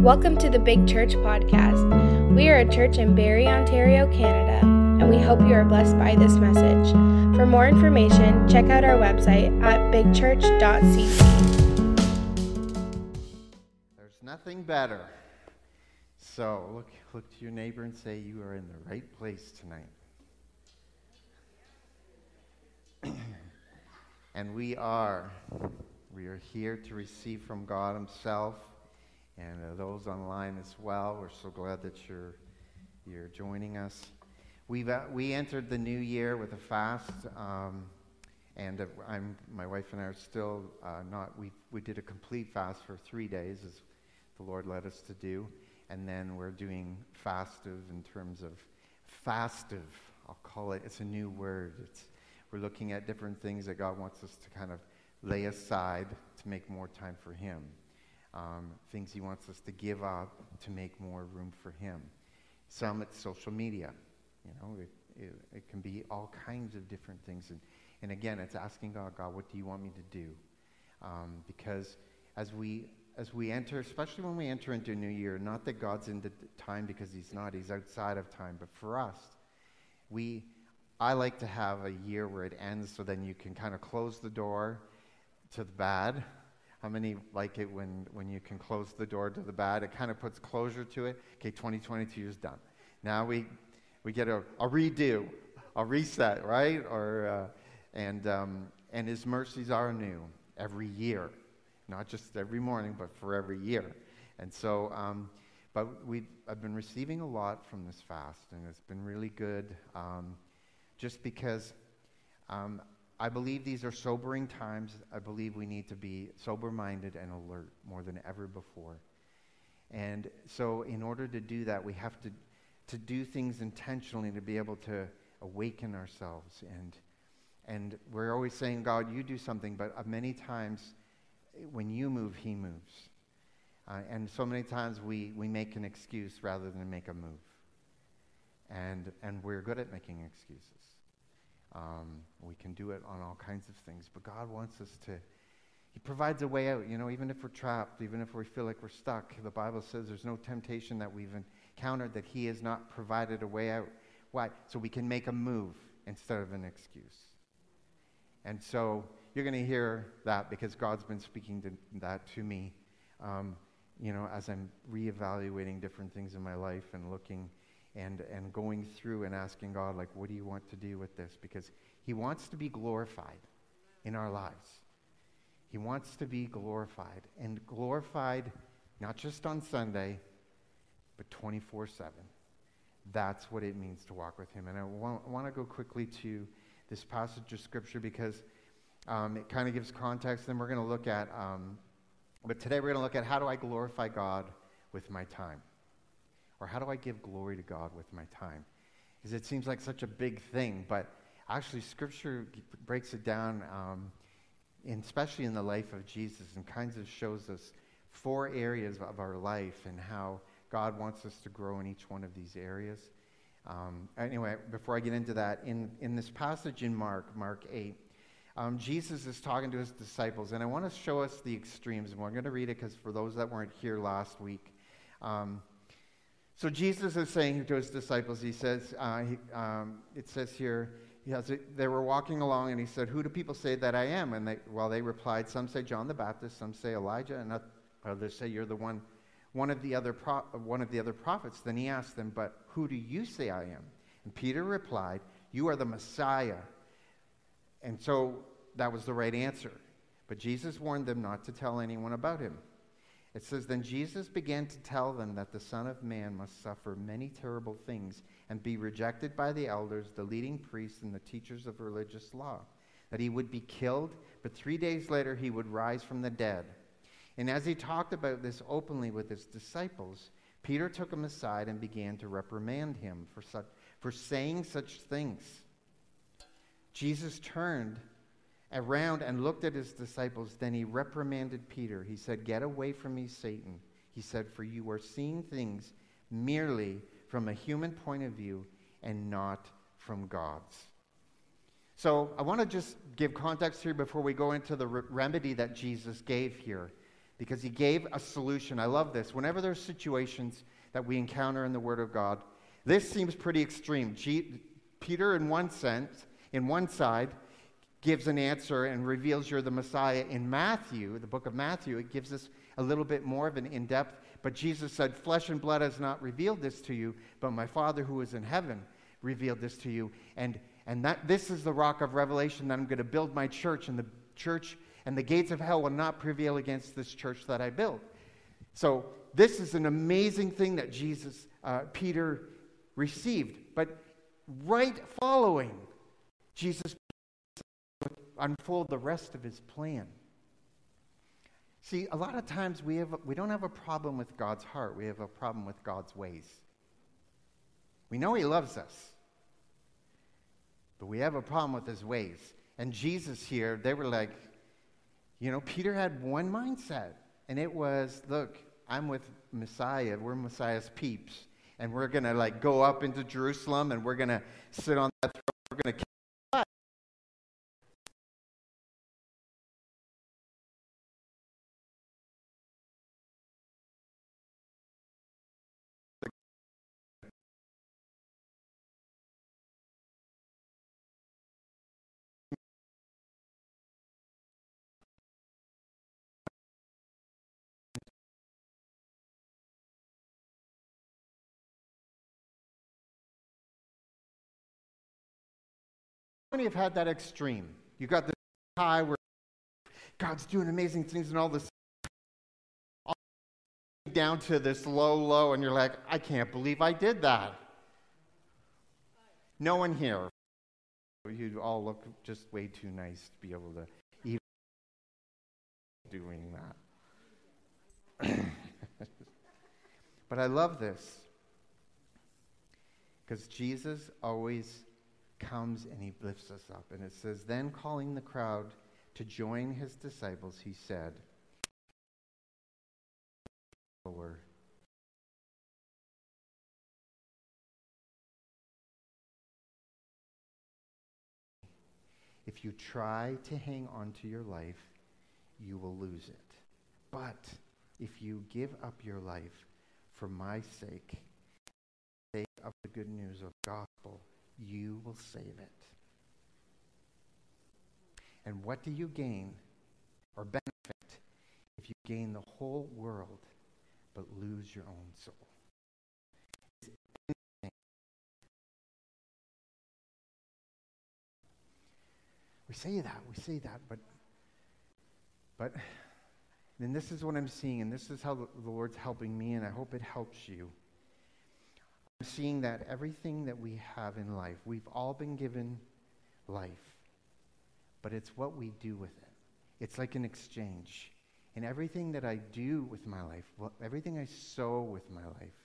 Welcome to the Big Church Podcast. We are a church in Barrie, Ontario, Canada, and we hope you are blessed by this message. For more information, check out our website at bigchurch.cc. There's nothing better. So look, look to your neighbor and say, You are in the right place tonight. and we are. We are here to receive from God Himself and uh, those online as well. We're so glad that you're, you're joining us. We've, uh, we entered the new year with a fast, um, and uh, I'm, my wife and I are still uh, not, we, we did a complete fast for three days, as the Lord led us to do, and then we're doing fastive in terms of fastive, I'll call it, it's a new word. It's, we're looking at different things that God wants us to kind of lay aside to make more time for Him. Um, things He wants us to give up to make more room for Him. Some it's social media. You know, it, it, it can be all kinds of different things. And, and again, it's asking God, God, what do you want me to do? Um, because as we as we enter, especially when we enter into a new year, not that God's in the time because He's not, He's outside of time, but for us, we I like to have a year where it ends so then you can kind of close the door to the bad. How many like it when, when you can close the door to the bad? It kind of puts closure to it. Okay, 2022 is done. Now we, we get a, a redo, a reset, right? Or, uh, and, um, and His mercies are new every year, not just every morning, but for every year. And so, um, but we I've been receiving a lot from this fast, and it's been really good um, just because um, I believe these are sobering times. I believe we need to be sober minded and alert more than ever before. And so, in order to do that, we have to, to do things intentionally to be able to awaken ourselves. And, and we're always saying, God, you do something, but uh, many times when you move, He moves. Uh, and so many times we, we make an excuse rather than make a move. And, and we're good at making excuses. Um, we can do it on all kinds of things, but God wants us to. He provides a way out. You know, even if we're trapped, even if we feel like we're stuck, the Bible says there's no temptation that we've encountered that He has not provided a way out. Why? So we can make a move instead of an excuse. And so you're going to hear that because God's been speaking to that to me. Um, you know, as I'm reevaluating different things in my life and looking and, and going through and asking God, like, what do you want to do with this? Because He wants to be glorified in our lives. He wants to be glorified, and glorified not just on Sunday, but 24 7. That's what it means to walk with Him. And I want, want to go quickly to this passage of Scripture because um, it kind of gives context. Then we're going to look at, um, but today we're going to look at how do I glorify God with my time? Or how do I give glory to God with my time? Because it seems like such a big thing, but actually, Scripture breaks it down, um, especially in the life of Jesus, and kinds of shows us four areas of our life and how God wants us to grow in each one of these areas. Um, anyway, before I get into that, in, in this passage in Mark, Mark 8, um, Jesus is talking to his disciples, and I want to show us the extremes. And we're going to read it because for those that weren't here last week, um, so Jesus is saying to his disciples, he says, uh, he, um, it says here, he has, they were walking along and he said, Who do people say that I am? And they, well, they replied, Some say John the Baptist, some say Elijah, and others say you're the one, one, of the other pro, one of the other prophets. Then he asked them, But who do you say I am? And Peter replied, You are the Messiah. And so that was the right answer. But Jesus warned them not to tell anyone about him. It says, Then Jesus began to tell them that the Son of Man must suffer many terrible things and be rejected by the elders, the leading priests, and the teachers of religious law, that he would be killed, but three days later he would rise from the dead. And as he talked about this openly with his disciples, Peter took him aside and began to reprimand him for, such, for saying such things. Jesus turned around and looked at his disciples. Then he reprimanded Peter. He said, Get away from me, Satan. He said, For you are seeing things merely from a human point of view and not from God's. So I want to just give context here before we go into the re- remedy that Jesus gave here. because he gave a solution. I love this. Whenever there's situations that we encounter in the Word of God, this seems pretty extreme. G- Peter, in one sense, in one side, gives an answer and reveals you're the Messiah. In Matthew, the book of Matthew, it gives us a little bit more of an in depth. But Jesus said, Flesh and blood has not revealed this to you, but my Father who is in heaven revealed this to you. And, and that, this is the rock of revelation that I'm going to build my church, and the church and the gates of hell will not prevail against this church that I build. So, this is an amazing thing that Jesus, uh, Peter received. But right following, Jesus unfold the rest of his plan. See, a lot of times we, have, we don't have a problem with God's heart, we have a problem with God's ways. We know he loves us, but we have a problem with his ways. And Jesus here, they were like, you know, Peter had one mindset, and it was, look, I'm with Messiah. We're Messiah's peeps. And we're going to like go up into Jerusalem and we're going to sit on that throne. Many have had that extreme? You got this high where God's doing amazing things and all this all down to this low, low, and you're like, I can't believe I did that. No one here. You all look just way too nice to be able to even doing that. but I love this because Jesus always comes and he lifts us up. And it says, Then calling the crowd to join his disciples, he said, If you try to hang on to your life, you will lose it. But if you give up your life for my sake, sake of the good news of the gospel, you will save it. And what do you gain or benefit if you gain the whole world but lose your own soul? We say that, we say that, but but then this is what I'm seeing, and this is how the Lord's helping me, and I hope it helps you seeing that everything that we have in life, we've all been given life, but it's what we do with it. It's like an exchange. And everything that I do with my life, everything I sow with my life,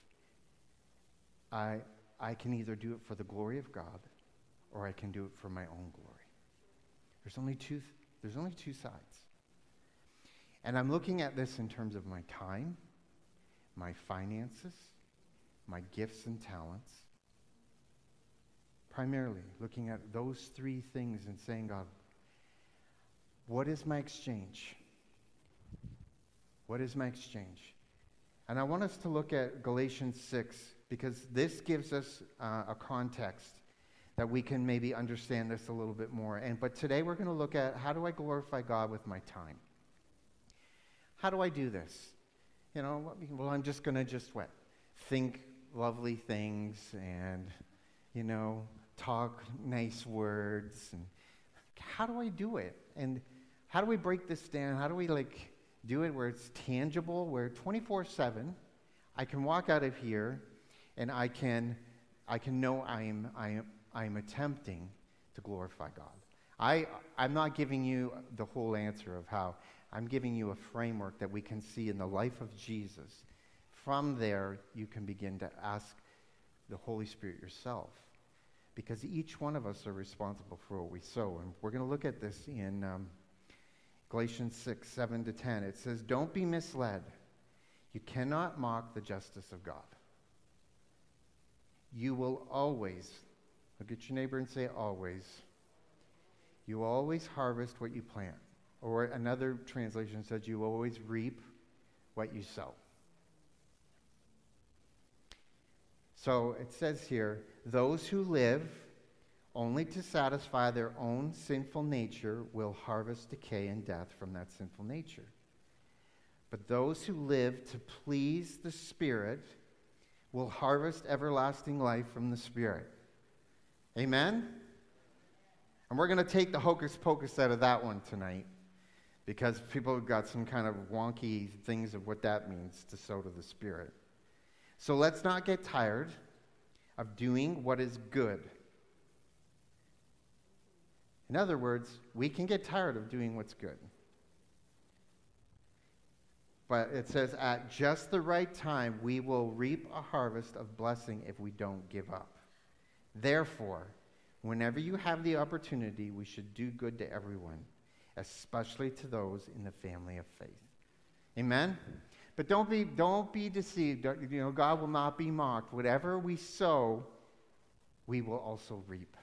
I, I can either do it for the glory of God or I can do it for my own glory. There's only two, there's only two sides. And I'm looking at this in terms of my time, my finances, my gifts and talents. Primarily looking at those three things and saying, God, what is my exchange? What is my exchange? And I want us to look at Galatians 6 because this gives us uh, a context that we can maybe understand this a little bit more. And but today we're going to look at how do I glorify God with my time? How do I do this? You know, well, I'm just going to just what? Think lovely things and, you know, talk nice words. And how do I do it? And how do we break this down? How do we like do it where it's tangible, where 24 7, I can walk out of here and I can, I can know I am, I am, I am attempting to glorify God. I, I'm not giving you the whole answer of how. I'm giving you a framework that we can see in the life of Jesus from there, you can begin to ask the Holy Spirit yourself. Because each one of us are responsible for what we sow. And we're going to look at this in um, Galatians 6, 7 to 10. It says, Don't be misled. You cannot mock the justice of God. You will always, look at your neighbor and say, always. You always harvest what you plant. Or another translation says, You always reap what you sow. So it says here those who live only to satisfy their own sinful nature will harvest decay and death from that sinful nature. But those who live to please the Spirit will harvest everlasting life from the Spirit. Amen? And we're going to take the hocus pocus out of that one tonight because people have got some kind of wonky things of what that means to sow to the Spirit. So let's not get tired of doing what is good. In other words, we can get tired of doing what's good. But it says, at just the right time, we will reap a harvest of blessing if we don't give up. Therefore, whenever you have the opportunity, we should do good to everyone, especially to those in the family of faith. Amen? But don't be, don't be deceived. You know, God will not be mocked. Whatever we sow, we will also reap.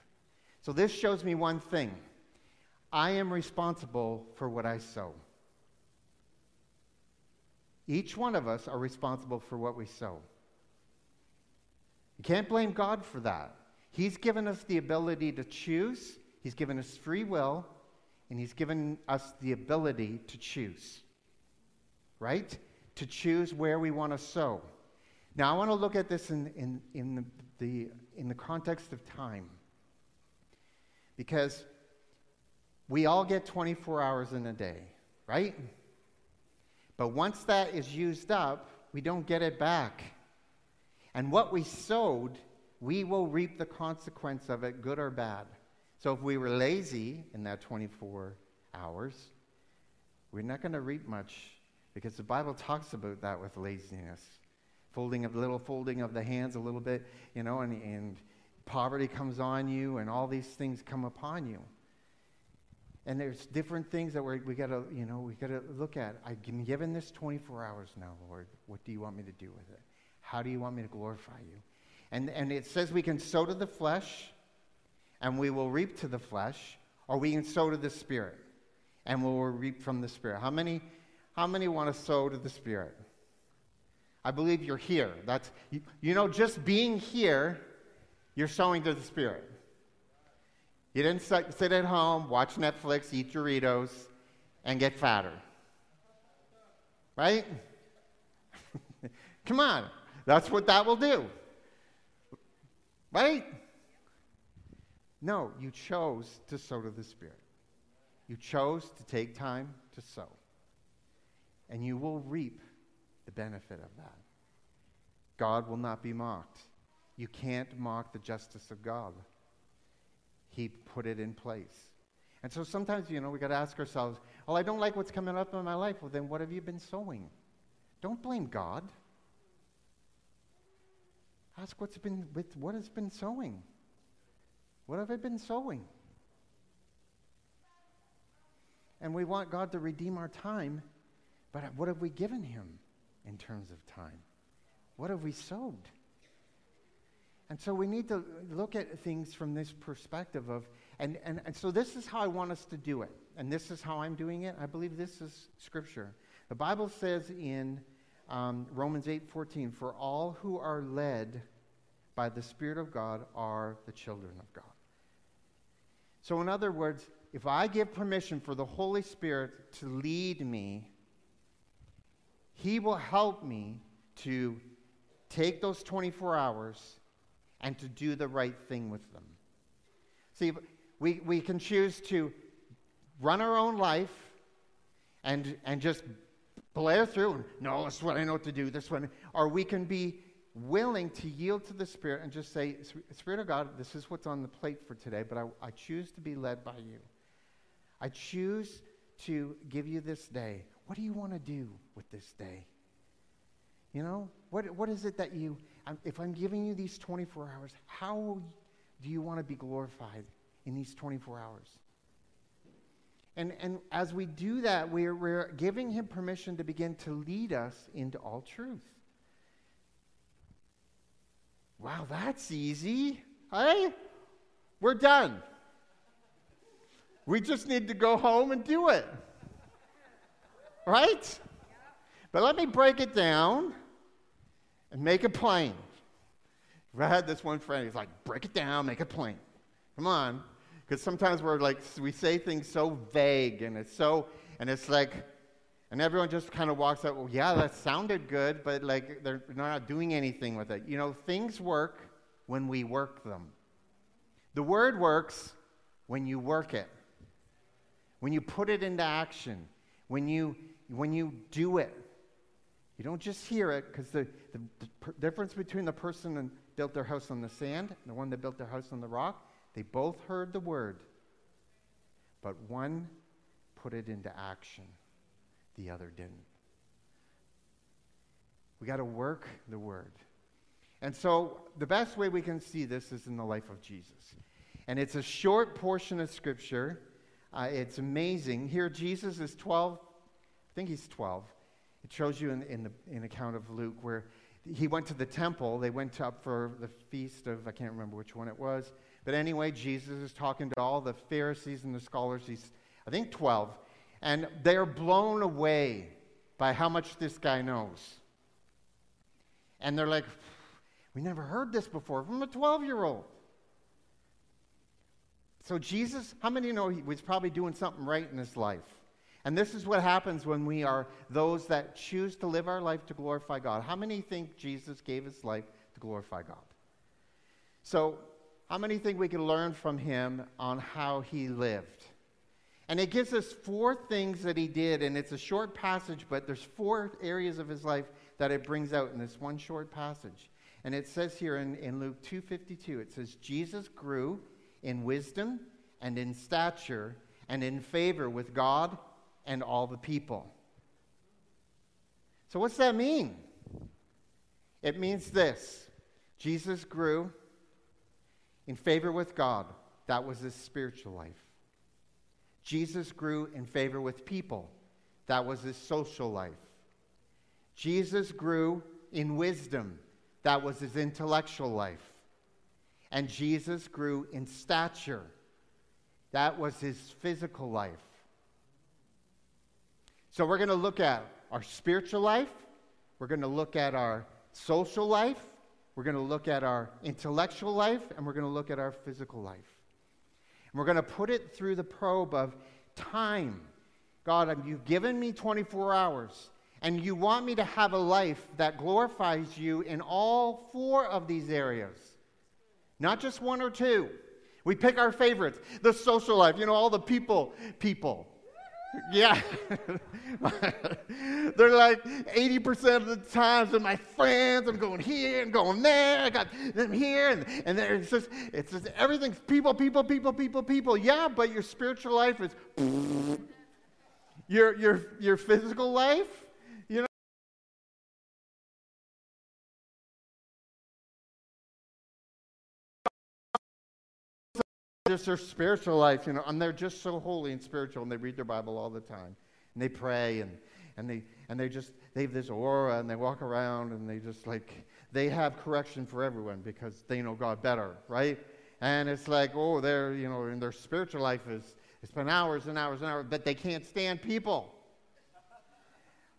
So this shows me one thing I am responsible for what I sow. Each one of us are responsible for what we sow. You can't blame God for that. He's given us the ability to choose, He's given us free will, and He's given us the ability to choose. Right? To choose where we want to sow. Now, I want to look at this in, in, in, the, the, in the context of time. Because we all get 24 hours in a day, right? But once that is used up, we don't get it back. And what we sowed, we will reap the consequence of it, good or bad. So if we were lazy in that 24 hours, we're not going to reap much because the Bible talks about that with laziness. Folding of little folding of the hands a little bit, you know, and, and poverty comes on you and all these things come upon you. And there's different things that we're, we got to, you know, we got to look at. I've been given this 24 hours now, Lord. What do you want me to do with it? How do you want me to glorify you? And, and it says we can sow to the flesh and we will reap to the flesh, or we can sow to the Spirit and we will reap from the Spirit. How many, how many want to sow to the Spirit? I believe you're here. That's, you, know, just being here you're sowing to the Spirit. You didn't sit at home, watch Netflix, eat Doritos, and get fatter. Right? Come on. That's what that will do. Right? No, you chose to sow to the Spirit. You chose to take time to sow. And you will reap the benefit of that. God will not be mocked. You can't mock the justice of God. He put it in place. And so sometimes, you know, we got to ask ourselves, well, I don't like what's coming up in my life. Well, then what have you been sowing? Don't blame God. Ask what's been with what has been sowing. What have I been sowing? And we want God to redeem our time, but what have we given him in terms of time? What have we sowed? And so we need to look at things from this perspective of, and, and, and so this is how I want us to do it. And this is how I'm doing it. I believe this is Scripture. The Bible says in um, Romans 8 14, for all who are led by the Spirit of God are the children of God. So, in other words, if I give permission for the Holy Spirit to lead me, He will help me to take those 24 hours and to do the right thing with them. See, we, we can choose to run our own life and, and just blare through. And, no, this is what I know what to do. This one, or we can be willing to yield to the Spirit and just say, Spirit of God, this is what's on the plate for today, but I, I choose to be led by you. I choose to give you this day. What do you want to do with this day? You know, what, what is it that you if I'm giving you these 24 hours, how do you want to be glorified in these 24 hours? And, and as we do that, we're, we're giving him permission to begin to lead us into all truth. Wow, that's easy. Hey, we're done. We just need to go home and do it. Right? But let me break it down and make it plain. I had this one friend, he's like, break it down, make it plain. Come on. Because sometimes we're like, we say things so vague and it's so, and it's like, and everyone just kind of walks out, well, yeah, that sounded good, but like they're not doing anything with it. You know, things work when we work them. The word works when you work it, when you put it into action, when you, when you do it. You don't just hear it, because the, the, the per- difference between the person that built their house on the sand and the one that built their house on the rock, they both heard the word, but one put it into action the other didn't. We got to work the word. And so the best way we can see this is in the life of Jesus. And it's a short portion of scripture. Uh, it's amazing. Here, Jesus is 12, I think he's 12. It shows you in, in the in account of Luke where he went to the temple. They went up for the feast of, I can't remember which one it was. But anyway, Jesus is talking to all the Pharisees and the scholars. He's, I think, 12. And they're blown away by how much this guy knows. And they're like, we never heard this before from a 12 year old. So, Jesus, how many know he was probably doing something right in his life? And this is what happens when we are those that choose to live our life to glorify God. How many think Jesus gave his life to glorify God? So, how many think we can learn from him on how he lived? And it gives us four things that he did, and it's a short passage, but there's four areas of his life that it brings out in this one short passage. And it says here in, in Luke 2.52, it says, Jesus grew in wisdom and in stature and in favor with God and all the people. So what's that mean? It means this. Jesus grew in favor with God. That was his spiritual life. Jesus grew in favor with people. That was his social life. Jesus grew in wisdom. That was his intellectual life. And Jesus grew in stature. That was his physical life. So we're going to look at our spiritual life. We're going to look at our social life. We're going to look at our intellectual life. And we're going to look at our physical life. And we're going to put it through the probe of time. God, you've given me 24 hours, and you want me to have a life that glorifies you in all four of these areas, not just one or two. We pick our favorites. The social life, you know, all the people, people. Yeah. They're like 80% of the times they're my friends. I'm going here and going there. I got them here. And, and there, it's just, it's just everything's people, people, people, people, people. Yeah, but your spiritual life is your, your, your physical life, Just their spiritual life, you know, and they're just so holy and spiritual, and they read their Bible all the time, and they pray, and, and they and they just they have this aura, and they walk around, and they just like they have correction for everyone because they know God better, right? And it's like, oh, they're you know, in their spiritual life is it's been hours and hours and hours, but they can't stand people.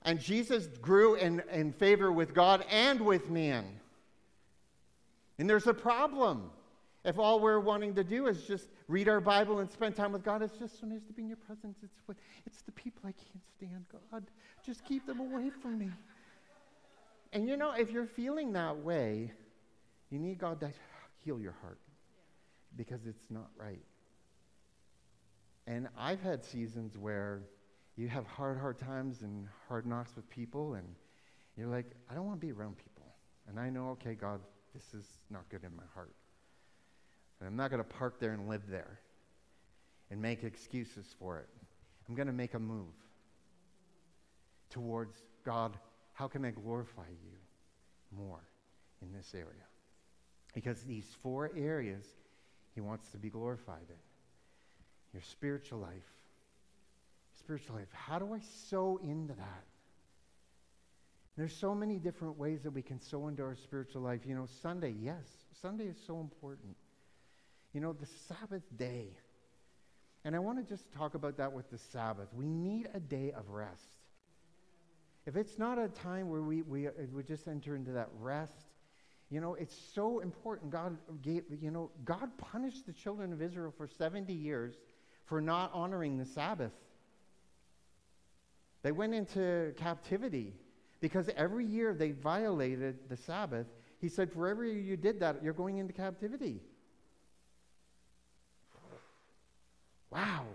And Jesus grew in, in favor with God and with man. And there's a problem. If all we're wanting to do is just read our Bible and spend time with God, it's just so nice to be in your presence. It's, what, it's the people I can't stand, God. Just keep them away from me. And you know, if you're feeling that way, you need God to heal your heart because it's not right. And I've had seasons where you have hard, hard times and hard knocks with people, and you're like, I don't want to be around people. And I know, okay, God, this is not good in my heart. And I'm not going to park there and live there and make excuses for it. I'm going to make a move towards God, how can I glorify you more in this area? Because these four areas he wants to be glorified in your spiritual life. Spiritual life. How do I sow into that? There's so many different ways that we can sow into our spiritual life. You know, Sunday, yes, Sunday is so important. You know, the Sabbath day. And I want to just talk about that with the Sabbath. We need a day of rest. if it's not a time where we, we, uh, we just enter into that rest, you know, it's so important. God gave, you know, God punished the children of Israel for 70 years for not honoring the Sabbath. They went into captivity because every year they violated the Sabbath. He said, For every year you did that, you're going into captivity. Wow.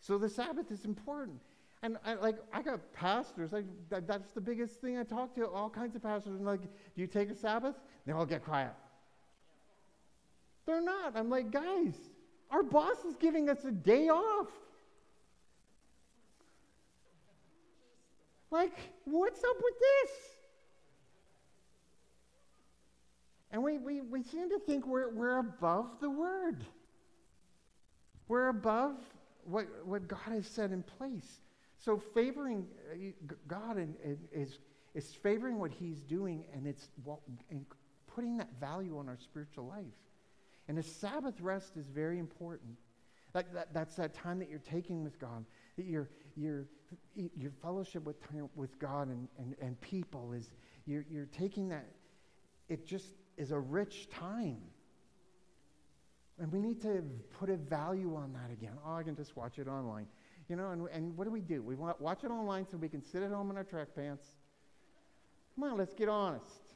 So the Sabbath is important. And I, like I got pastors, like that, that's the biggest thing I talk to all kinds of pastors. And like, do you take a Sabbath? They all get quiet. They're not. I'm like, guys, our boss is giving us a day off. Like, what's up with this? And we, we, we seem to think we're, we're above the word. We're above what, what God has set in place. So favoring uh, God is, is favoring what He's doing, and it's and putting that value on our spiritual life. And a Sabbath rest is very important. That, that, that's that time that you're taking with God, that your, your, your fellowship with, with God and, and, and people is, you're, you're taking that, it just is a rich time. And we need to put a value on that again. Oh, I can just watch it online. You know, and, and what do we do? We watch it online so we can sit at home in our track pants. Come on, let's get honest.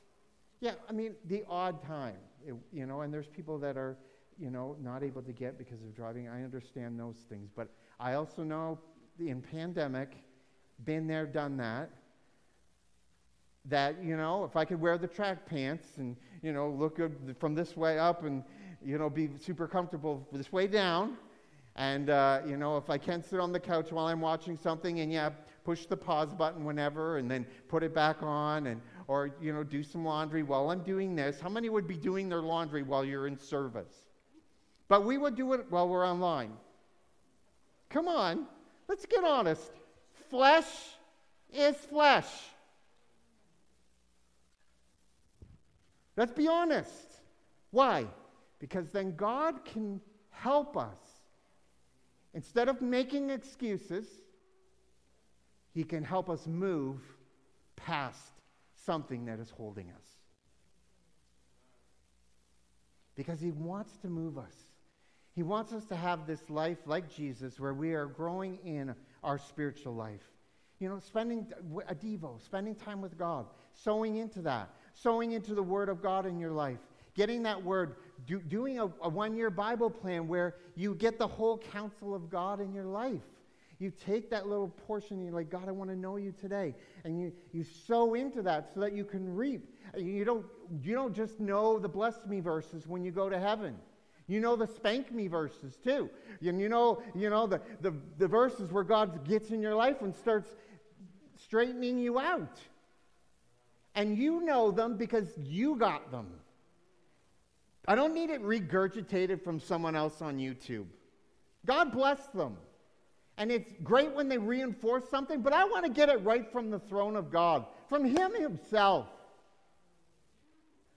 Yeah, I mean, the odd time, it, you know, and there's people that are, you know, not able to get because of driving. I understand those things. But I also know in pandemic, been there, done that, that, you know, if I could wear the track pants and, you know, look from this way up and, you know, be super comfortable this way down, and, uh, you know, if I can sit on the couch while I'm watching something and, yeah, push the pause button whenever and then put it back on and, or, you know, do some laundry while I'm doing this. How many would be doing their laundry while you're in service? But we would do it while we're online. Come on, let's get honest. Flesh is flesh. Let's be honest. Why? Because then God can help us Instead of making excuses, He can help us move past something that is holding us. Because He wants to move us. He wants us to have this life like Jesus where we are growing in our spiritual life. You know, spending a Devo, spending time with God, sowing into that, sowing into the Word of God in your life, getting that Word do, doing a, a one year Bible plan where you get the whole counsel of God in your life. You take that little portion and you're like, God, I want to know you today. And you, you sow into that so that you can reap. You don't, you don't just know the bless me verses when you go to heaven. You know the spank me verses too. And you know, you know the, the, the verses where God gets in your life and starts straightening you out. And you know them because you got them. I don't need it regurgitated from someone else on YouTube. God bless them. And it's great when they reinforce something, but I want to get it right from the throne of God, from Him Himself.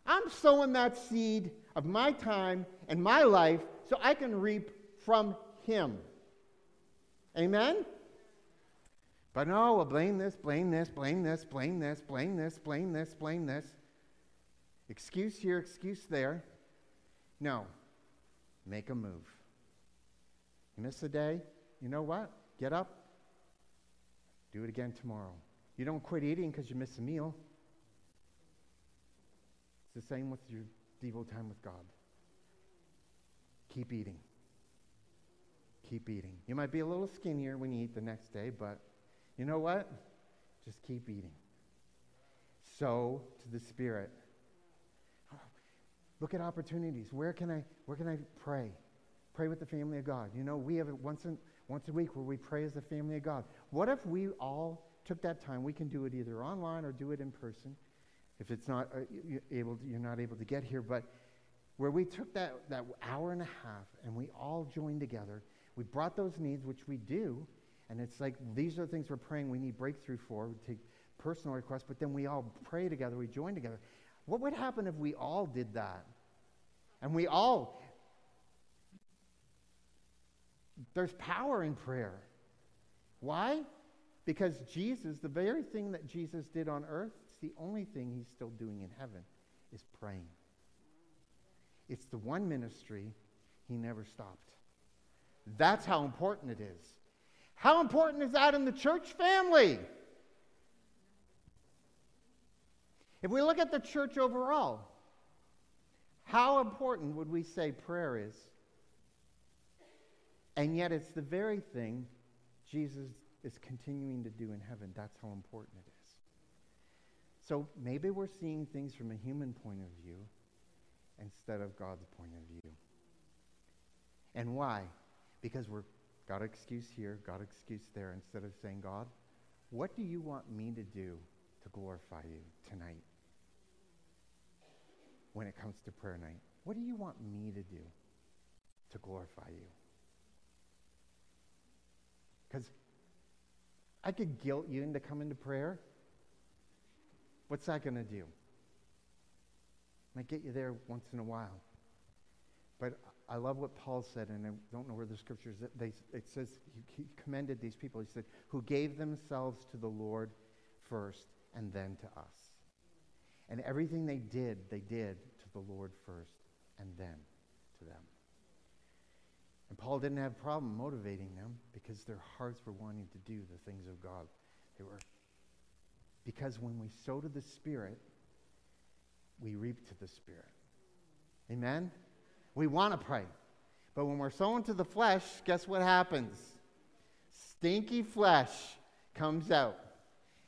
I'm sowing that seed of my time and my life so I can reap from Him. Amen? But no, well, blame this, blame this, blame this, blame this, blame this, blame this, blame this. Excuse here, excuse there. No. Make a move. You miss a day? You know what? Get up. Do it again tomorrow. You don't quit eating because you miss a meal. It's the same with your Devo time with God. Keep eating. Keep eating. You might be a little skinnier when you eat the next day, but you know what? Just keep eating. Sow to the Spirit. Look at opportunities. Where can I, where can I pray? Pray with the family of God. You know, we have it once, in, once a week where we pray as the family of God. What if we all took that time? We can do it either online or do it in person. If it's not uh, able, to, you're not able to get here, but where we took that, that hour and a half and we all joined together. We brought those needs, which we do, and it's like these are the things we're praying we need breakthrough for. We take personal requests, but then we all pray together, we join together. What would happen if we all did that? And we all, there's power in prayer. Why? Because Jesus, the very thing that Jesus did on earth, it's the only thing he's still doing in heaven, is praying. It's the one ministry he never stopped. That's how important it is. How important is that in the church family? If we look at the church overall, how important would we say prayer is? And yet, it's the very thing Jesus is continuing to do in heaven. That's how important it is. So maybe we're seeing things from a human point of view instead of God's point of view. And why? Because we're got excuse here, got excuse there, instead of saying, God, what do you want me to do to glorify you tonight? When it comes to prayer night, what do you want me to do to glorify you? Because I could guilt you into coming to prayer. What's that going to do? Might get you there once in a while. But I love what Paul said, and I don't know where the scriptures. They, it says he commended these people. He said, "Who gave themselves to the Lord first, and then to us." And everything they did, they did to the Lord first, and then to them. And Paul didn't have a problem motivating them because their hearts were wanting to do the things of God. They were because when we sow to the Spirit, we reap to the Spirit. Amen? We want to pray. But when we're sowing to the flesh, guess what happens? Stinky flesh comes out.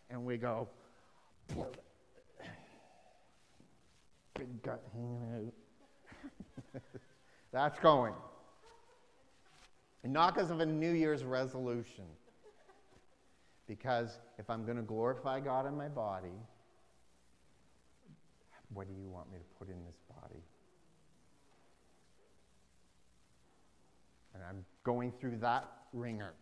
And we go, big gut hanging out. That's going. Not because of a New Year's resolution. Because if I'm going to glorify God in my body, what do you want me to put in this body? And I'm going through that wringer.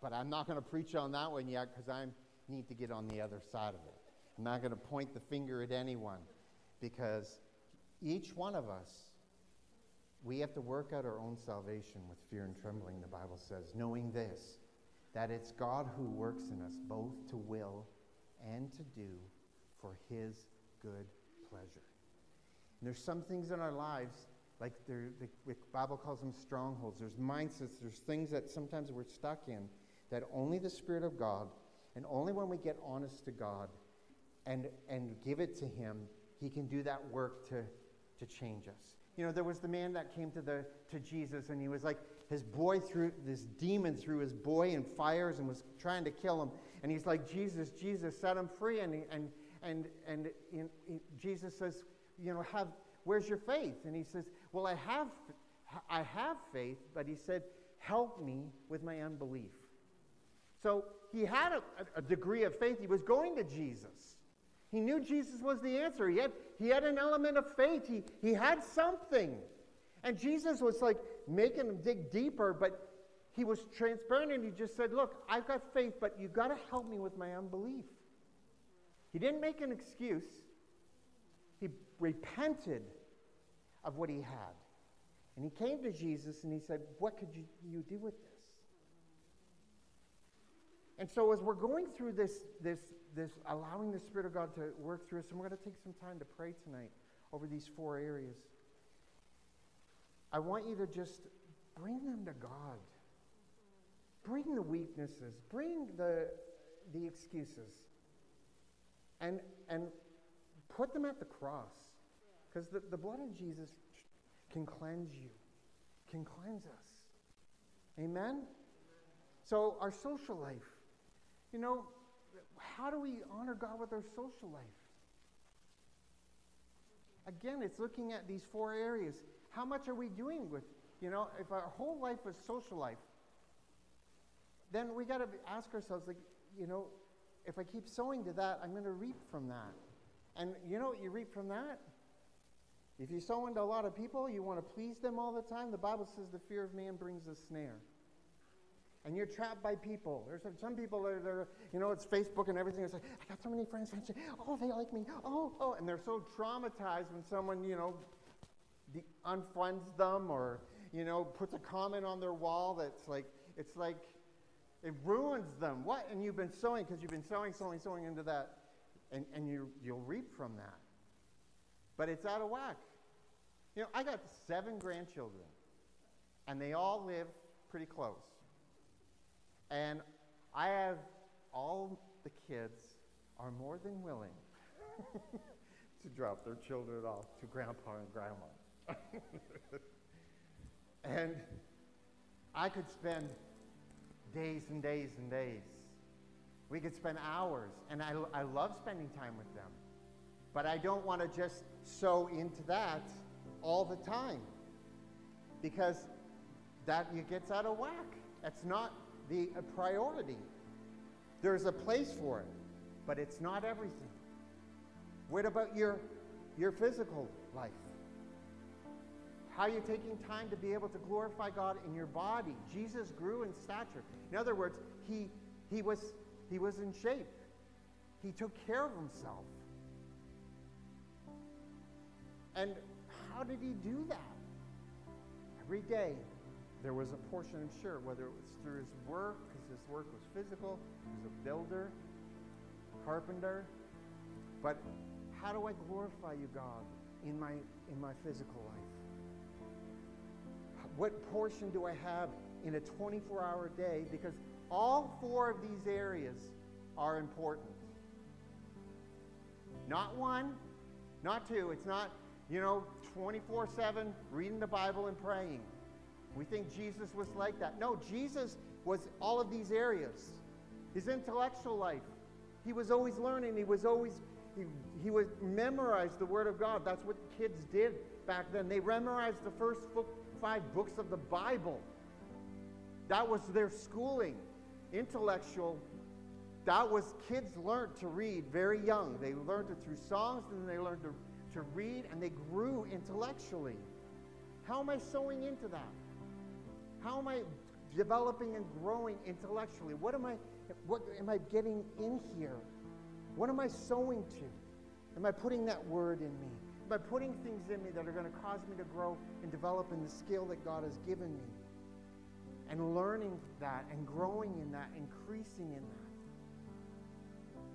But I'm not going to preach on that one yet because I need to get on the other side of it. I'm not going to point the finger at anyone because each one of us, we have to work out our own salvation with fear and trembling, the Bible says, knowing this, that it's God who works in us both to will and to do for his good pleasure. And there's some things in our lives, like the, the Bible calls them strongholds. There's mindsets, there's things that sometimes we're stuck in that only the Spirit of God, and only when we get honest to God and, and give it to Him, He can do that work to, to change us. You know, there was the man that came to, the, to Jesus, and he was like, his boy threw, this demon threw his boy in fires and was trying to kill him. And he's like, Jesus, Jesus, set him free. And, and, and, and, and Jesus says, you know, have, where's your faith? And he says, well, I have, I have faith, but he said, help me with my unbelief. So he had a, a degree of faith. He was going to Jesus. He knew Jesus was the answer. He had, he had an element of faith. He, he had something. And Jesus was like making him dig deeper, but he was transparent and he just said, Look, I've got faith, but you've got to help me with my unbelief. He didn't make an excuse. He repented of what he had. And he came to Jesus and he said, What could you, you do with this? And so, as we're going through this, this, this, allowing the Spirit of God to work through us, and we're going to take some time to pray tonight over these four areas, I want you to just bring them to God. Bring the weaknesses, bring the, the excuses and, and put them at the cross. Because the, the blood of Jesus can cleanse you, can cleanse us. Amen? So, our social life. You know, how do we honor God with our social life? Again, it's looking at these four areas. How much are we doing with, you know, if our whole life is social life, then we got to ask ourselves, like, you know, if I keep sowing to that, I'm going to reap from that. And you know what you reap from that? If you sow into a lot of people, you want to please them all the time. The Bible says the fear of man brings a snare. And you're trapped by people. There's some people that are, you know, it's Facebook and everything. It's like, I got so many friends. oh, they like me. Oh, oh. And they're so traumatized when someone, you know, de- unfriends them or, you know, puts a comment on their wall that's like, it's like, It ruins them. What? And you've been sowing because you've been sowing, sowing, sowing into that, and, and you, you'll reap from that. But it's out of whack. You know, I got seven grandchildren, and they all live pretty close. And I have all the kids are more than willing to drop their children off to grandpa and grandma. and I could spend days and days and days. We could spend hours, and I, I love spending time with them. But I don't want to just sow into that all the time because that gets out of whack. That's not the priority. There's a place for it, but it's not everything. What about your, your physical life? How are you taking time to be able to glorify God in your body? Jesus grew in stature. In other words, he, he, was, he was in shape. He took care of himself. And how did he do that? Every day, there was a portion, I'm sure, whether it was through his work, because his work was physical, he was a builder, carpenter. But how do I glorify you, God, in my, in my physical life? What portion do I have in a 24 hour day? Because all four of these areas are important. Not one, not two. It's not, you know, 24 7 reading the Bible and praying. We think Jesus was like that. No, Jesus was all of these areas. His intellectual life, he was always learning. He was always, he, he would memorize the Word of God. That's what kids did back then. They memorized the first five books of the Bible. That was their schooling. Intellectual, that was kids learned to read very young. They learned it through songs, and then they learned to, to read, and they grew intellectually. How am I sowing into that? How am I developing and growing intellectually? What am I what am I getting in here? What am I sowing to? Am I putting that word in me? Am I putting things in me that are going to cause me to grow and develop in the skill that God has given me. And learning that and growing in that, increasing in that.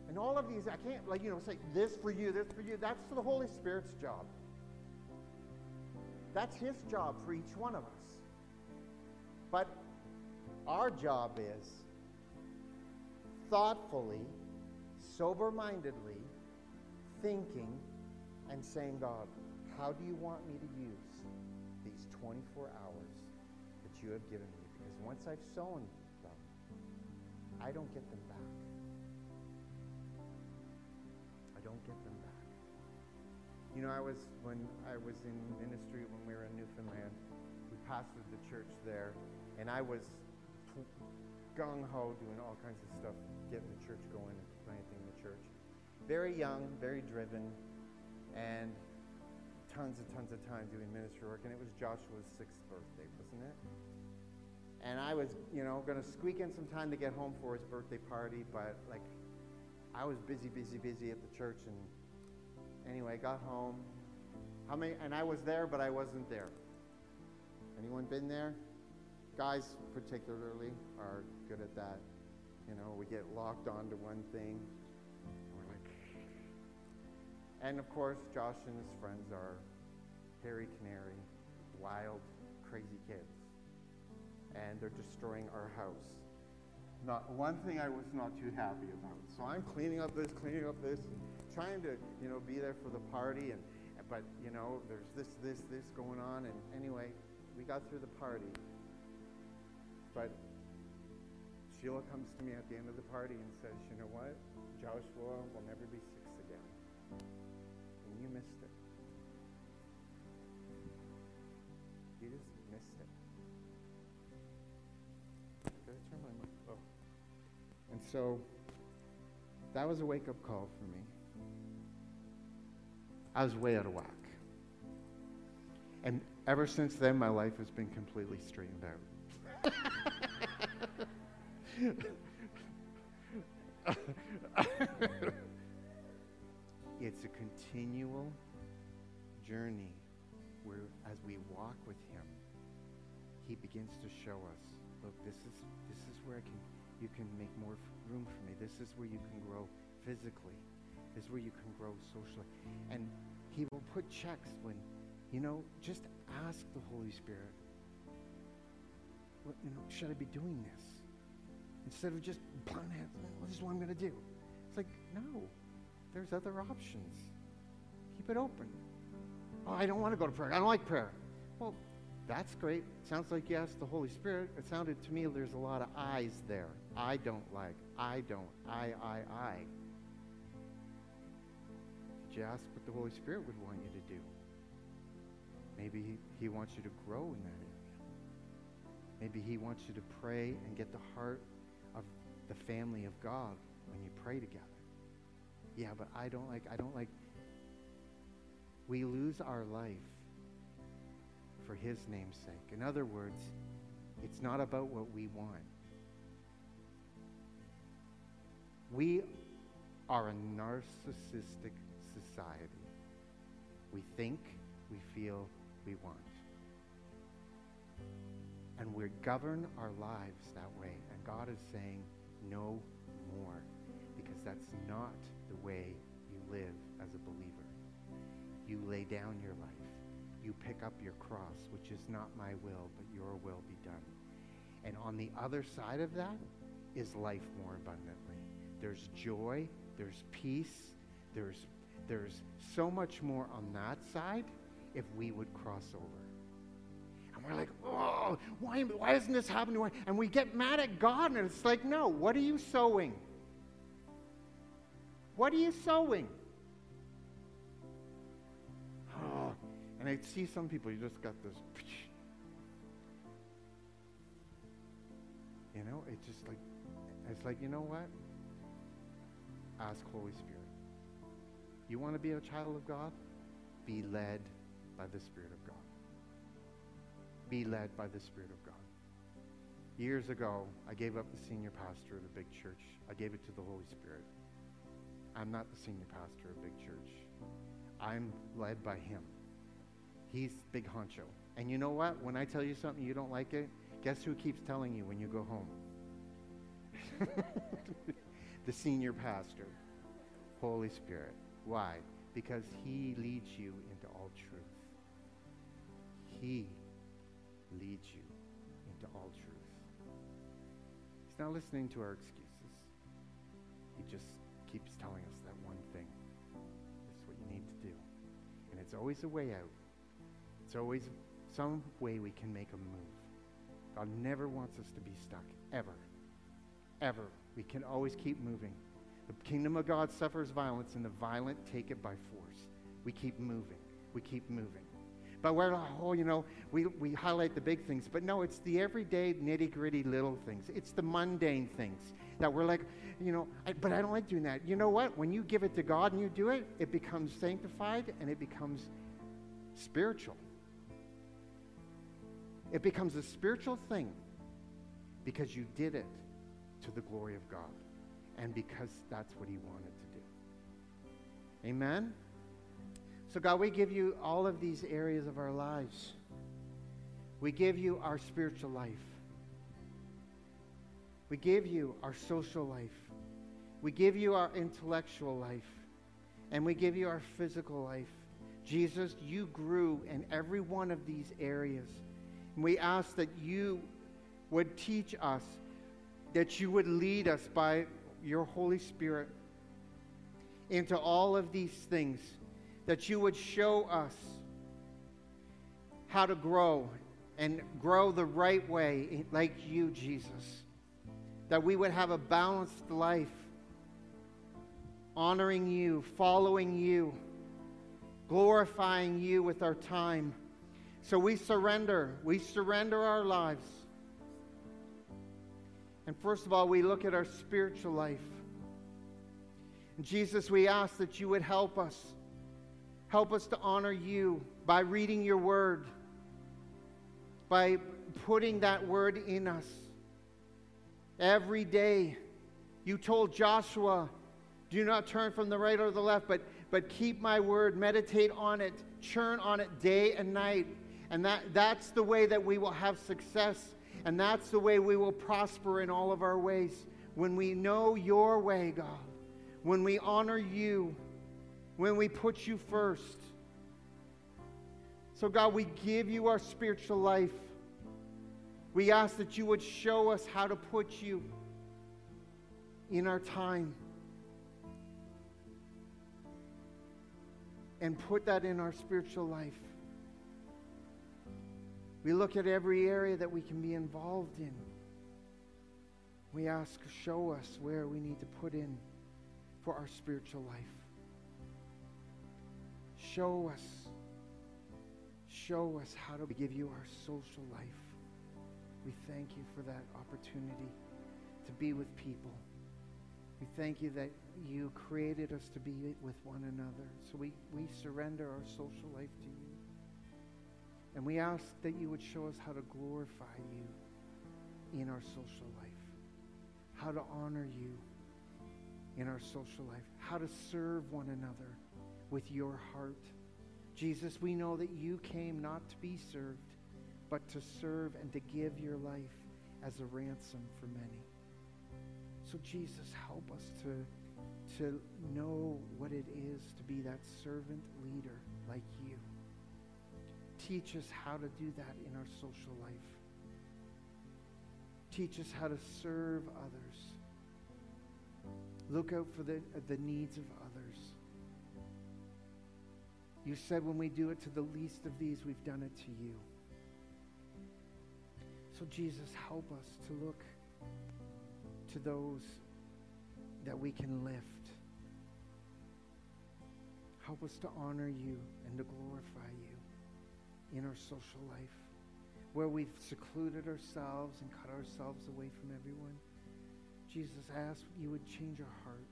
And all of these, I can't, like, you know, say this for you, this for you. That's the Holy Spirit's job. That's His job for each one of us. But our job is thoughtfully, sober mindedly thinking and saying, God, how do you want me to use these 24 hours that you have given me? Because once I've sown them, I don't get them back. I don't get them back. You know, I was, when I was in ministry when we were in Newfoundland, pastored the church there, and I was gung ho doing all kinds of stuff, getting the church going and planting the church. Very young, very driven, and tons and tons of time doing ministry work. And it was Joshua's sixth birthday, wasn't it? And I was, you know, going to squeak in some time to get home for his birthday party, but like, I was busy, busy, busy at the church. And anyway, got home. How many? And I was there, but I wasn't there. Anyone been there? Guys, particularly, are good at that. You know, we get locked onto one thing and of course, Josh and his friends are hairy canary, wild, crazy kids. And they're destroying our house. Not one thing I was not too happy about. So I'm cleaning up this, cleaning up this, and trying to, you know, be there for the party. And but you know, there's this, this, this going on. And anyway, we got through the party. But Sheila comes to me at the end of the party and says, you know what? Joshua will never be six again And you missed it. You just missed it. Did I turn my mic? Oh. And so that was a wake up call for me. I was way out of whack. And ever since then, my life has been completely straightened out. It's a continual journey where, as we walk with Him, He begins to show us, look, this is this is where I can you can make more room for me. This is where you can grow physically. This is where you can grow socially. And he will put checks when, you know, just ask the Holy Spirit, what, you know, should I be doing this? Instead of just hands, well, this is what I'm going to do. It's like, no, there's other options. Keep it open. Oh, I don't want to go to prayer. I don't like prayer. Well, that's great. Sounds like you asked the Holy Spirit. It sounded to me there's a lot of I's there. I don't like. I don't. I, I, I. Did you ask what the Holy Spirit would want you to do? Maybe he, wants you to grow in that area. Maybe he wants you to pray and get the heart of the family of God when you pray together. Yeah, but I don't like, I don't like. We lose our life for his name's sake. In other words, it's not about what we want. We are a narcissistic society. We think, we feel, we want. And we govern our lives that way. And God is saying, no more. Because that's not the way you live as a believer. You lay down your life. You pick up your cross, which is not my will, but your will be done. And on the other side of that is life more abundantly. There's joy, there's peace, there's, there's so much more on that side if we would cross over. And we're like, oh, why, why isn't this happening? And we get mad at God, and it's like, no, what are you sowing? What are you sowing? Oh, and I see some people, you just got this. You know, it's just like, it's like, you know what? Ask Holy Spirit. You want to be a child of God? Be led by the Spirit of God. Be led by the Spirit of God. Years ago, I gave up the senior pastor of a big church. I gave it to the Holy Spirit. I'm not the senior pastor of a big church. I'm led by him. He's big honcho. And you know what? When I tell you something you don't like it, guess who keeps telling you when you go home? the senior pastor, Holy Spirit. Why? Because he leads you truth. He leads you into all truth. He's not listening to our excuses. He just keeps telling us that one thing. This is what you need to do. And it's always a way out. It's always some way we can make a move. God never wants us to be stuck, ever. Ever. We can always keep moving. The kingdom of God suffers violence, and the violent take it by force. We keep moving. We keep moving. But we're oh, you know, we, we highlight the big things. But no, it's the everyday nitty gritty little things. It's the mundane things that we're like, you know, I, but I don't like doing that. You know what? When you give it to God and you do it, it becomes sanctified and it becomes spiritual. It becomes a spiritual thing because you did it to the glory of God and because that's what He wanted to do. Amen? So, God, we give you all of these areas of our lives. We give you our spiritual life. We give you our social life. We give you our intellectual life. And we give you our physical life. Jesus, you grew in every one of these areas. And we ask that you would teach us, that you would lead us by your Holy Spirit into all of these things, that you would show us how to grow and grow the right way, like you, Jesus. That we would have a balanced life, honoring you, following you, glorifying you with our time. So we surrender. We surrender our lives. And first of all, we look at our spiritual life. Jesus, we ask that you would help us. Help us to honor you by reading your word, by putting that word in us. Every day, you told Joshua, do not turn from the right or the left, but, but keep my word, meditate on it, churn on it day and night. And that, that's the way that we will have success And that's the way we will prosper in all of our ways. When we know your way, God, when we honor you, when we put you first. So, God, we give you our spiritual life. We ask that you would show us how to put you in our time and put that in our spiritual life. We look at every area that we can be involved in. We ask, show us where we need to put in for our spiritual life. Show us, show us how to give you our social life. We thank you for that opportunity to be with people. We thank you that you created us to be with one another. So we, we surrender our social life to you. And we ask that you would show us how to glorify you in our social life, how to honor you in our social life, how to serve one another with your heart. Jesus, we know that you came not to be served, but to serve and to give your life as a ransom for many. So, Jesus, help us to, to know what it is to be that servant leader like you. Teach us how to do that in our social life. Teach us how to serve others. Look out for the, the needs of. You said when we do it to the least of these, we've done it to you. So, Jesus, help us to look to those that we can lift. Help us to honor you and to glorify you in our social life, where we've secluded ourselves and cut ourselves away from everyone. Jesus, I ask you would change our heart.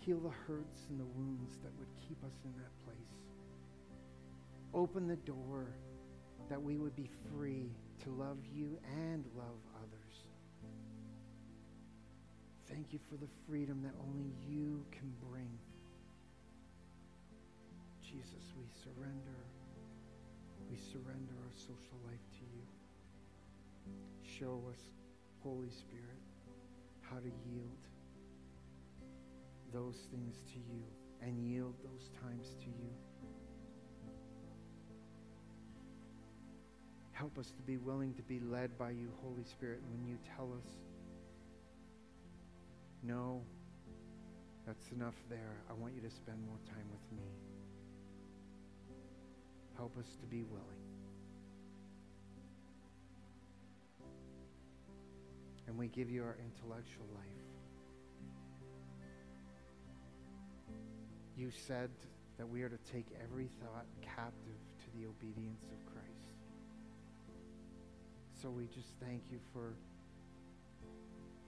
Heal the hurts and the wounds that would keep us in that place. Open the door that we would be free to love you and love others. Thank you for the freedom that only you can bring. Jesus, we surrender. We surrender our social life to you. Show us, Holy Spirit, how to yield those things to you and yield those times to you. Help us to be willing to be led by you, Holy Spirit, when you tell us, no, that's enough there. I want you to spend more time with me. Help us to be willing. And we give you our intellectual life. You said that we are to take every thought captive to the obedience of Christ. So we just thank you for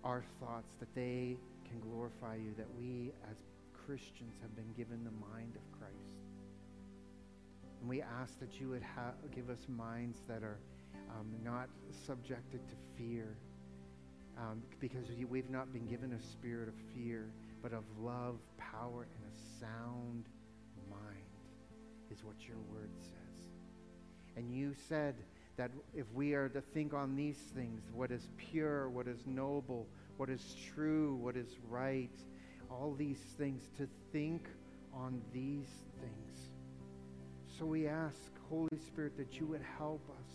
our thoughts, that they can glorify you, that we as Christians have been given the mind of Christ. And we ask that you would ha- give us minds that are um, not subjected to fear, um, because we've not been given a spirit of fear, but of love, power, and a sound mind, is what your word says. And you said that if we are to think on these things, what is pure, what is noble, what is true, what is right, all these things, to think on these things. So we ask, Holy Spirit, that you would help us,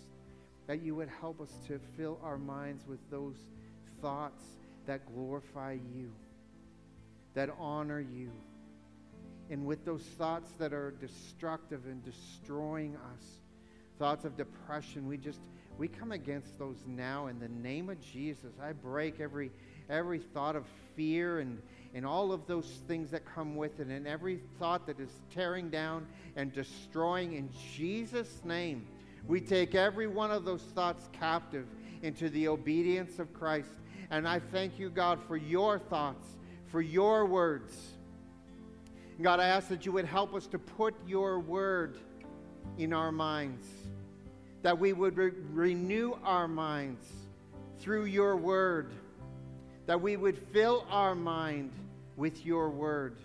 that you would help us to fill our minds with those thoughts that glorify you, that honor you, and with those thoughts that are destructive and destroying us, thoughts of depression, we just we come against those now in the name of Jesus. I break every every thought of fear and and all of those things that come with it and every thought that is tearing down and destroying in Jesus name. We take every one of those thoughts captive into the obedience of Christ. And I thank you, God, for your thoughts, for your words. God, I ask that you would help us to put your word in our minds, that we would re- renew our minds through your word, that we would fill our mind with your word,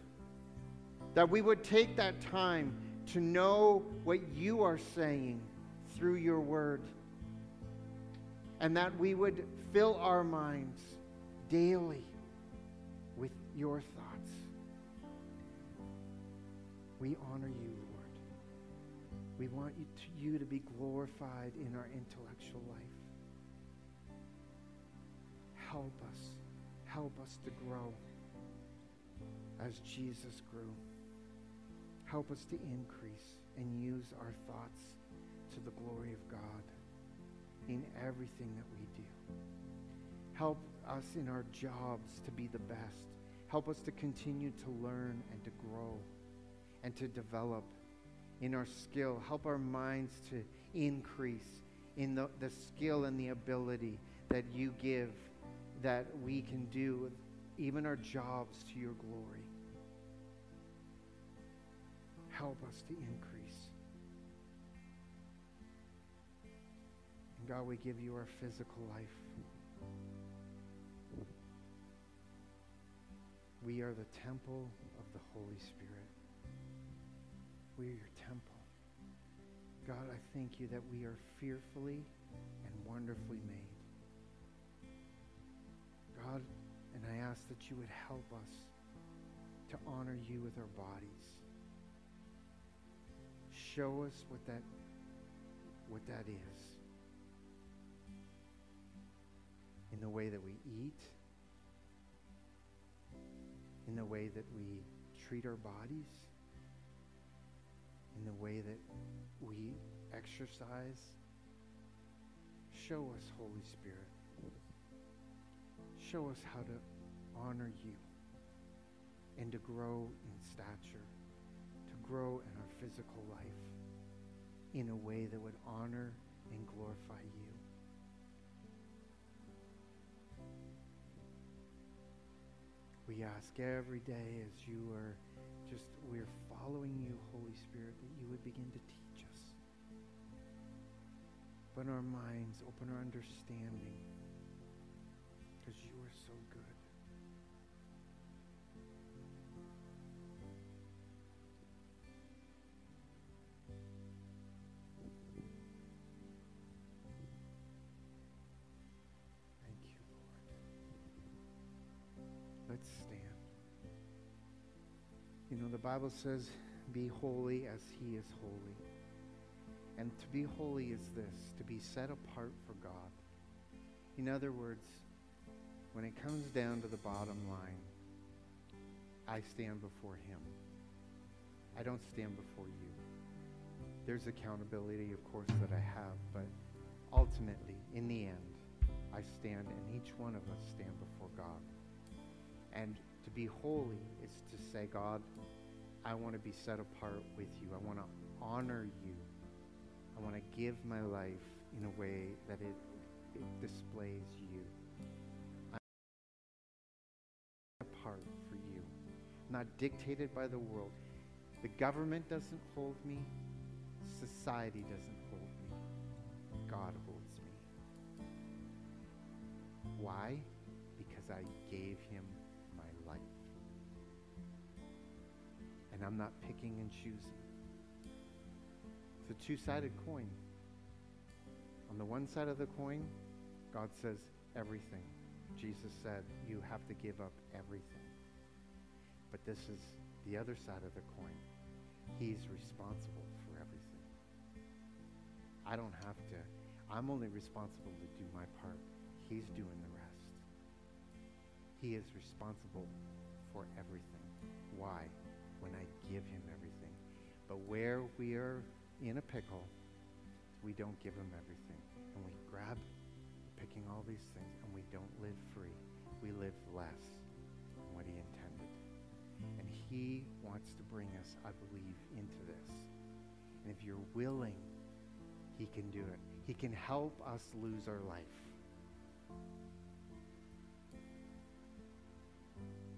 that we would take that time to know what you are saying through your word. and that we would fill our minds daily your thoughts. We honor you, Lord. We want you to, you to be glorified in our intellectual life. Help us. Help us to grow as Jesus grew. Help us to increase and use our thoughts to the glory of God in everything that we do. Help us in our jobs to be the best. Help us to continue to learn and to grow and to develop in our skill. Help our minds to increase in the, the skill and the ability that you give that we can do even our jobs to your glory. Help us to increase. And God, we give you our physical life. We are the temple of the Holy Spirit. We are your temple. God, I thank you that we are fearfully and wonderfully made. God, and I ask that you would help us to honor you with our bodies. Show us what that what that is. In the way that we eat, in the way that we treat our bodies, in the way that we exercise. Show us, Holy Spirit. Show us how to honor you and to grow in stature, to grow in our physical life in a way that would honor and glorify you. We ask every day as you are just, we're following you, Holy Spirit, that you would begin to teach us. Open our minds, open our understanding, the Bible says, be holy as he is holy. And to be holy is this, to be set apart for God. In other words, when it comes down to the bottom line, I stand before him. I don't stand before you. There's accountability, of course, that I have, but ultimately, in the end, I stand, and each one of us stand before God. And to be holy is to say, God, I want to be set apart with you. I want to honor you. I want to give my life in a way that it, it displays you. I'm apart for you, not dictated by the world. The government doesn't hold me. Society doesn't hold me. God holds me. Why? Because I gave And I'm not picking and choosing. It's a two sided coin. On the one side of the coin, God says everything. Jesus said, You have to give up everything. But this is the other side of the coin. He's responsible for everything. I don't have to. I'm only responsible to do my part. He's doing the rest. He is responsible for everything. Why? When I give him everything. But where we are in a pickle, we don't give him everything. And we grab picking all these things and we don't live free. We live less than what he intended. And he wants to bring us, I believe, into this. And if you're willing, he can do it. He can help us lose our life.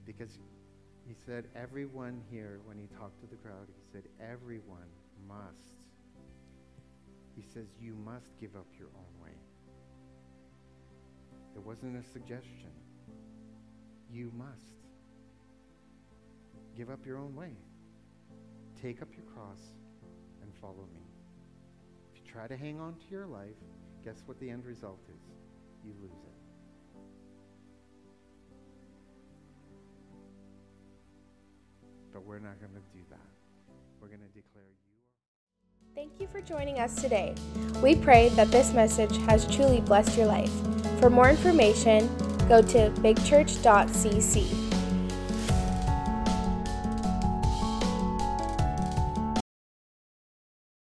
Because he said, everyone here, when he talked to the crowd, he said, everyone must. He says, you must give up your own way. It wasn't a suggestion. You must. Give up your own way. Take up your cross and follow me. If you try to hang on to your life, guess what the end result is? you lose it. But we're not going to do that. We're going to declare you. Thank you for joining us today. We pray that this message has truly blessed your life. For more information, go to bigchurch.cc.